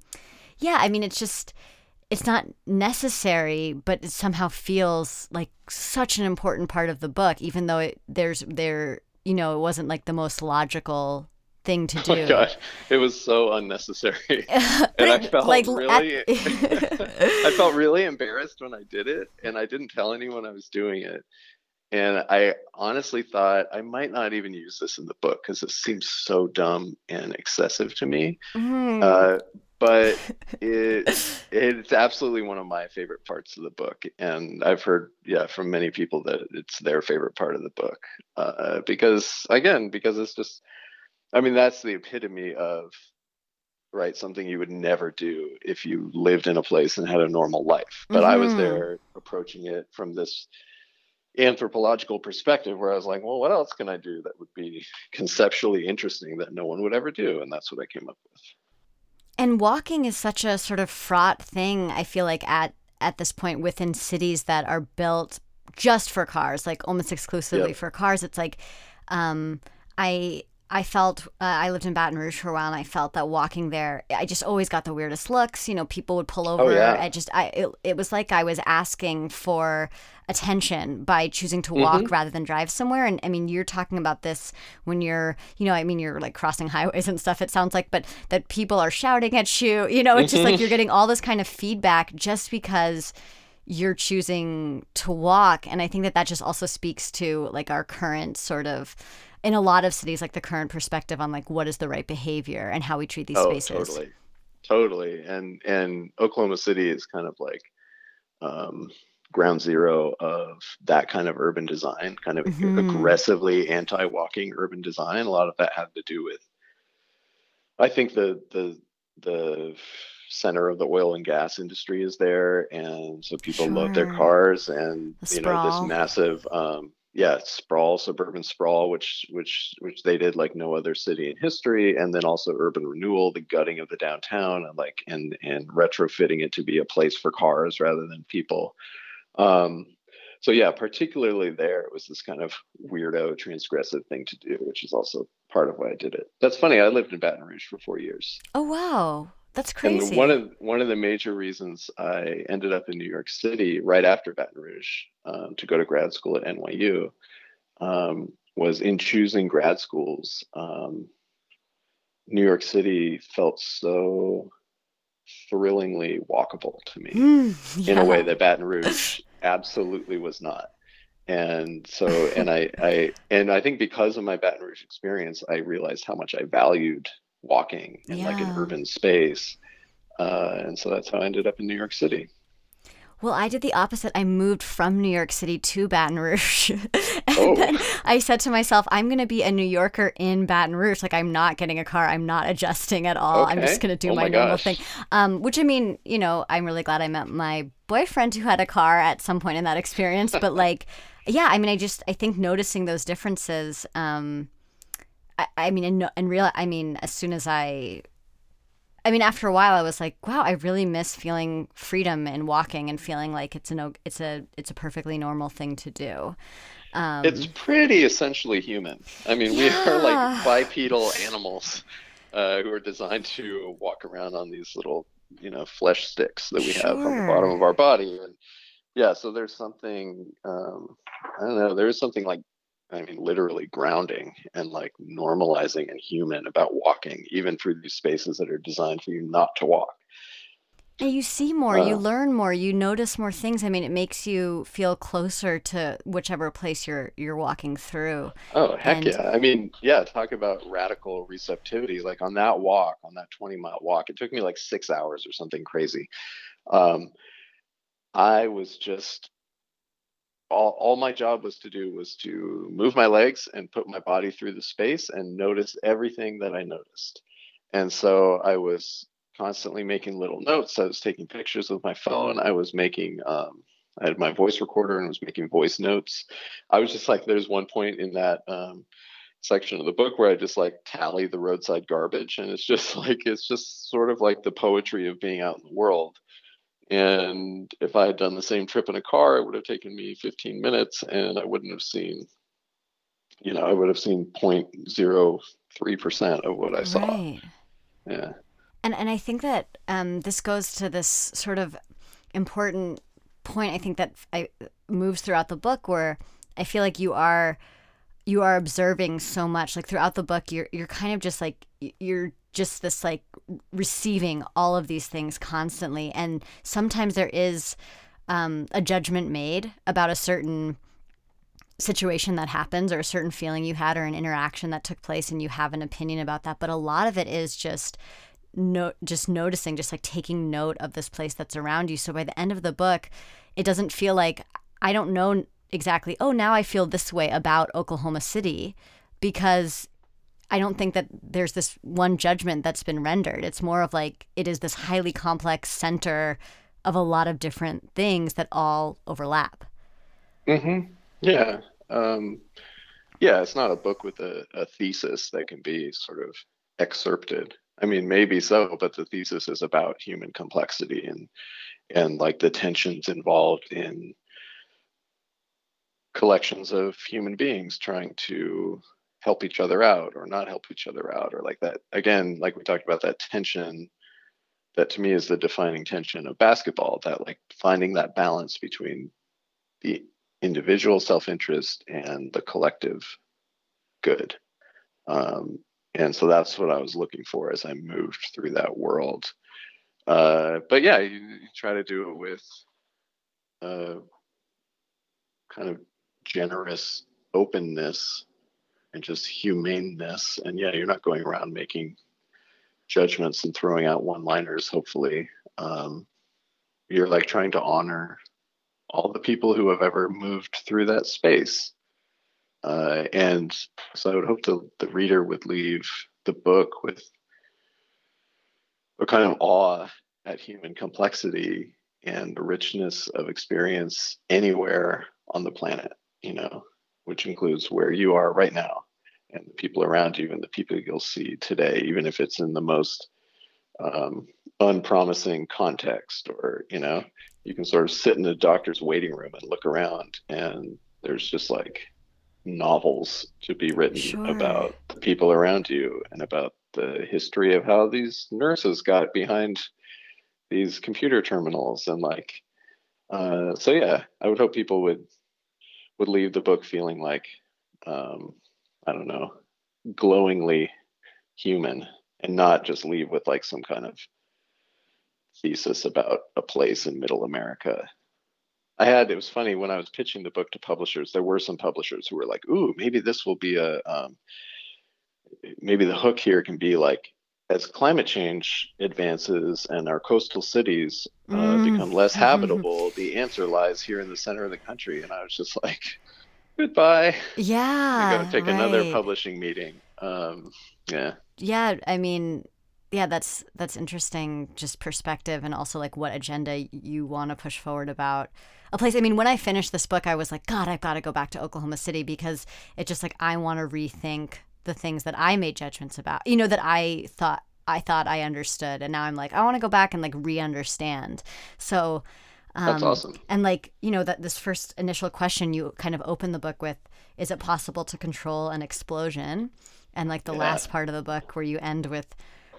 yeah i mean it's just it's not necessary, but it somehow feels like such an important part of the book, even though it, there's there you know it wasn't like the most logical thing to do. Oh my gosh, it was so unnecessary, and I felt like, really, at... I felt really embarrassed when I did it, and I didn't tell anyone I was doing it. And I honestly thought I might not even use this in the book because it seems so dumb and excessive to me. Mm. Uh, but it it's absolutely one of my favorite parts of the book and i've heard yeah from many people that it's their favorite part of the book uh, because again because it's just i mean that's the epitome of right something you would never do if you lived in a place and had a normal life but mm-hmm. i was mm-hmm. there approaching it from this anthropological perspective where i was like well what else can i do that would be conceptually interesting that no one would ever do and that's what i came up with and walking is such a sort of fraught thing, I feel like at at this point within cities that are built just for cars, like almost exclusively yep. for cars. It's like um, I I felt uh, I lived in Baton Rouge for a while, and I felt that walking there, I just always got the weirdest looks. You know, people would pull oh, over. Oh, yeah. I just, I it, it was like I was asking for attention by choosing to walk mm-hmm. rather than drive somewhere. And I mean, you're talking about this when you're, you know, I mean, you're like crossing highways and stuff. It sounds like, but that people are shouting at you. You know, it's just like mm-hmm. you're getting all this kind of feedback just because you're choosing to walk. And I think that that just also speaks to like our current sort of in a lot of cities like the current perspective on like what is the right behavior and how we treat these oh, spaces. totally. Totally. And and oklahoma city is kind of like um, ground zero of that kind of urban design kind of mm-hmm. aggressively anti-walking urban design. A lot of that had to do with i think the the the center of the oil and gas industry is there. And so people sure. love their cars and you know this massive um, yeah sprawl suburban sprawl which which which they did like no other city in history and then also urban renewal the gutting of the downtown and like and and retrofitting it to be a place for cars rather than people. Um so yeah particularly there it was this kind of weirdo transgressive thing to do which is also part of why i did it. That's funny i lived in baton rouge for four years. Oh wow that's crazy. And one of one of the major reasons I ended up in New York City right after Baton Rouge um, to go to grad school at NYU um, was in choosing grad schools. Um, New York City felt so thrillingly walkable to me mm, yeah. in a way that Baton Rouge absolutely was not. And so, and I, I, and I think because of my Baton Rouge experience, I realized how much I valued walking in yeah. like an urban space. Uh, and so that's how I ended up in New York City. Well, I did the opposite. I moved from New York City to Baton Rouge. and oh. then I said to myself, I'm going to be a New Yorker in Baton Rouge. Like, I'm not getting a car. I'm not adjusting at all. Okay. I'm just going to do oh my, my normal thing. Um, which I mean, you know, I'm really glad I met my boyfriend who had a car at some point in that experience. But, like, yeah, I mean, I just, I think noticing those differences. Um, I, I mean, and, and real, I mean, as soon as I, I mean, after a while, I was like, wow, I really miss feeling freedom and walking and feeling like it's an, it's a, it's a perfectly normal thing to do. Um, it's pretty essentially human. I mean, yeah. we are like bipedal animals uh, who are designed to walk around on these little, you know, flesh sticks that we sure. have on the bottom of our body. And yeah, so there's something, um, I don't know, there's something like I mean, literally grounding and like normalizing and human about walking, even through these spaces that are designed for you not to walk. And you see more, uh, you learn more, you notice more things. I mean, it makes you feel closer to whichever place you're you're walking through. Oh heck and, yeah! I mean, yeah. Talk about radical receptivity. Like on that walk, on that 20 mile walk, it took me like six hours or something crazy. Um, I was just all, all my job was to do was to move my legs and put my body through the space and notice everything that I noticed. And so I was constantly making little notes. I was taking pictures with my phone. I was making, um, I had my voice recorder and was making voice notes. I was just like, there's one point in that um, section of the book where I just like tally the roadside garbage. And it's just like, it's just sort of like the poetry of being out in the world. And if I had done the same trip in a car, it would have taken me 15 minutes and I wouldn't have seen, you know, I would have seen 0.03% of what I saw. Right. Yeah. And, and I think that um, this goes to this sort of important point, I think that I, moves throughout the book where I feel like you are you are observing so much like throughout the book you're you're kind of just like you're just this like receiving all of these things constantly. And sometimes there is um, a judgment made about a certain situation that happens or a certain feeling you had or an interaction that took place and you have an opinion about that. But a lot of it is just no just noticing just like taking note of this place that's around you. So by the end of the book it doesn't feel like i don't know exactly oh now i feel this way about oklahoma city because I don't think that there's this one judgment that's been rendered. It's more of like it is this highly complex center of a lot of different things that all overlap. Mm-hmm. Yeah. Um, yeah, it's not a book with a, a thesis that can be sort of excerpted. I mean, maybe so, but the thesis is about human complexity and and like the tensions involved in collections of human beings trying to help each other out or not help each other out or like that. Again like we talked about that tension that to me is the defining tension of basketball that like finding that balance between the individual self-interest and the collective good. Um, and so that's what i was looking for as i moved through that world. Uh, but yeah you, you, try to do it with uh, kind of generous openness and just humaneness. And yeah, you're not going around making judgments and throwing out one liners, hopefully. Um, you're like trying to honor all the people who have ever moved through that space. Uh, and so I would hope the, the reader would leave the book with a kind of awe at human complexity and the richness of experience anywhere on the planet, you know, which includes where you are right now and the people around you and the people you'll see today, even if it's in the most um, unpromising context or, you know, you can sort of sit in the doctor's waiting room and look around and there's just like novels to be written sure. about the people around you and about the history of how these nurses got behind these computer terminals and like uh, so yeah i would hope people would would leave the book feeling like um, I don't know, glowingly human and not just leave with like some kind of thesis about a place in middle America. I had it was funny when I was pitching the book to publishers, there were some publishers who were like, ooh, maybe this will be a um, maybe the hook here can be like as climate change advances and our coastal cities uh, mm. become less habitable, the answer lies here in the center of the country. And I was just like, goodbye. Yeah. Going to take right. another publishing meeting. Um, yeah. Yeah. I mean, yeah, that's that's interesting. Just perspective, and also like what agenda you want to push forward about a place. I mean, when I finished this book, I was like, God, I've got to go back to Oklahoma City because it just like I want to rethink the things that I made judgments about. You know, that I thought I thought I understood, and now I'm like, I want to go back and like re-understand. So um, That's awesome. And like, you know, that this first initial question you kind of open the book with is it possible to control an explosion? And like the yeah. last part of the book where you end with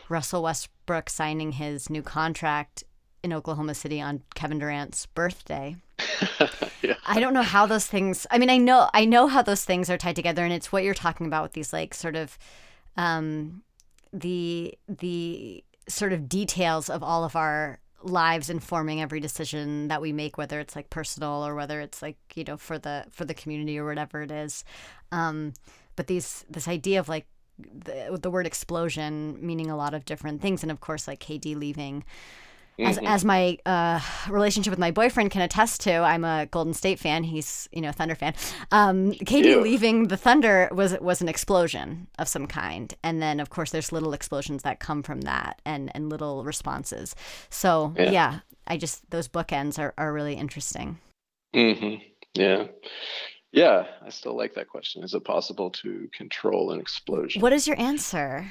Russell Westbrook signing his new contract in Oklahoma City on Kevin Durant's birthday. yeah. I don't know how those things I mean I know I know how those things are tied together and it's what you're talking about with these like sort of um the the sort of details of all of our lives informing every decision that we make whether it's like personal or whether it's like you know for the for the community or whatever it is. Um but these this idea of like the, the word explosion meaning a lot of different things. And of course like kd leaving as, Mhm. as my uh, relationship with my boyfriend can attest to, I'm a Golden State fan. He's you know Thunder fan. Um, KD Ew. leaving the Thunder was was an explosion of some kind, and then of course there's little explosions that come from that, and and little responses. So Yeah. yeah, I just those bookends are are really interesting. hmm Yeah. Yeah. I still like that question. Is it possible to control an explosion? What is your answer?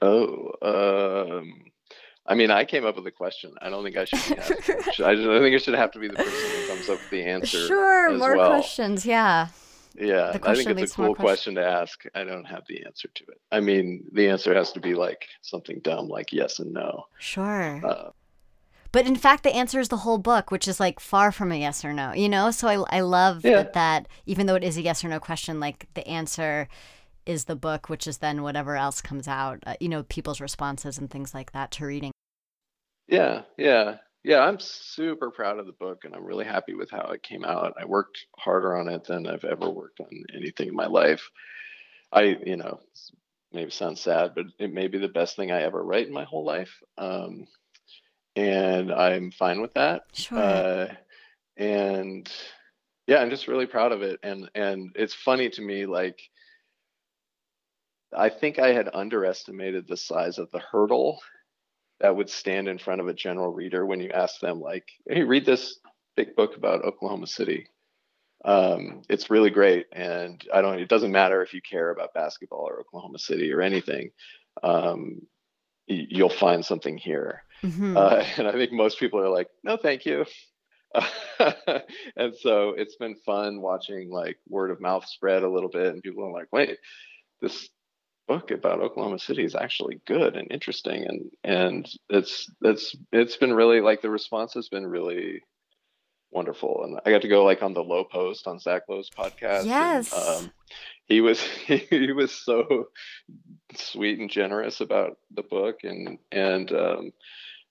Oh, um, I mean, I came up with the question. I don't think I should be. I just- I think it should have to be the person who comes up with the answer. Sure, more well. questions. Yeah. Yeah, I think it's a cool questions. question to ask. I don't have the answer to it. I mean, the answer has to be like something dumb, like yes and no. Sure. Uh, But in fact, the answer is the whole book, which is like far from a yes or no, you know? So I, I love Yeah. that, that even though it is a yes or no question, like the answer is the book, which is then whatever else comes out, uh, you know, people's responses and things like that to reading. yeah, yeah, yeah. I'm super proud of the book, and I'm really happy with how it came out. I worked harder on it than I've ever worked on anything in my life. I, you know, maybe sounds sad, but it may be the best thing I ever write in my whole life. Um, and I'm fine with that. Sure. uh, and yeah i'm just really proud of it and and it's funny to me like i think i had underestimated the size of the hurdle that would stand in front of a general reader when you ask them like hey read this big book about oklahoma city um, it's really great and i don't it doesn't matter if you care about basketball or oklahoma city or anything um, you'll find something here Mhm. uh, and I think most people are like, no, thank you. and so it's been fun watching like word of mouth spread a little bit, and people are like, wait, this book about Oklahoma City is actually good and interesting, and and it's it's it's been really like the response has been really wonderful, and I got to go like on the Lowe Post on Zach Lowe's podcast. and, Yes. um, he was he was so sweet and generous about the book, and and um,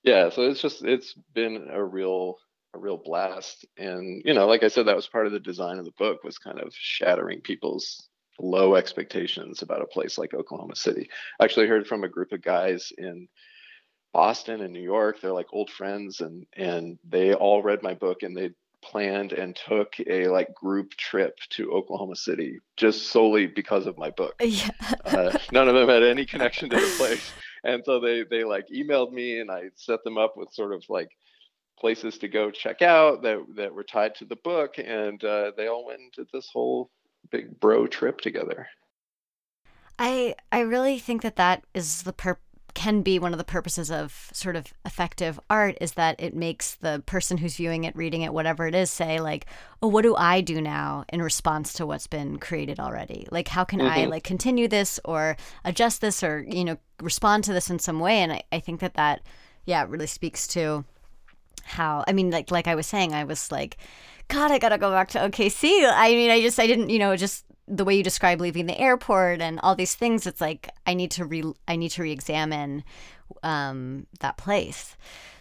yeah so it's just it's been a real a real blast and you know like i said that was part of the design of the book was kind of shattering people's low expectations about a place like oklahoma city. I actually heard from a group of guys in boston and new york. They're like old friends and and they all read my book and they planned and took a like group trip to oklahoma city just solely because of my book. Yeah. uh, none of them had any connection to the place. And so they they like emailed me and i set them up with sort of like places to go check out that that were tied to the book. And uh, they all went and did this whole big bro trip together I I really think that that is the per can be one of the purposes of sort of effective art is that it makes the person who's viewing it, reading it, whatever it is, say like, "Oh, what do I do now in response to what's been created already? Like, how can I Mhm. like continue this or adjust this or you know respond to this in some way?" And I, I think that that yeah really speaks to how I mean like like I was saying I was like god I got to go back to OKC I mean I just I didn't you know just the way you describe leaving the airport and all these things it's like I need to re I need to re-examine um that place.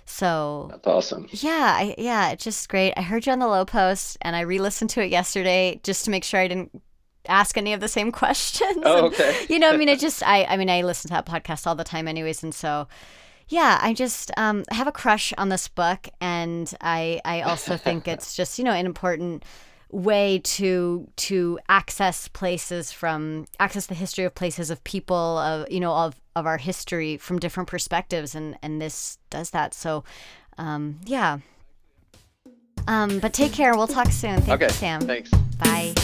So that's awesome. Yeah I, yeah it's just great. I heard you on the Lowe post and I re-listened to it yesterday just to make sure I didn't ask any of the same questions. Oh And- okay. You know, I mean, I just, I, I mean, I listen to that podcast all the time, anyways, and so, yeah, I just um, have a crush on this book, and I, I also think it's just, you know, an important way to to access places from access the history of places of people of you know of of our history from different perspectives and and this does that. So um yeah. Um but take care. We'll talk soon. Thank okay you sam. thanks. Bye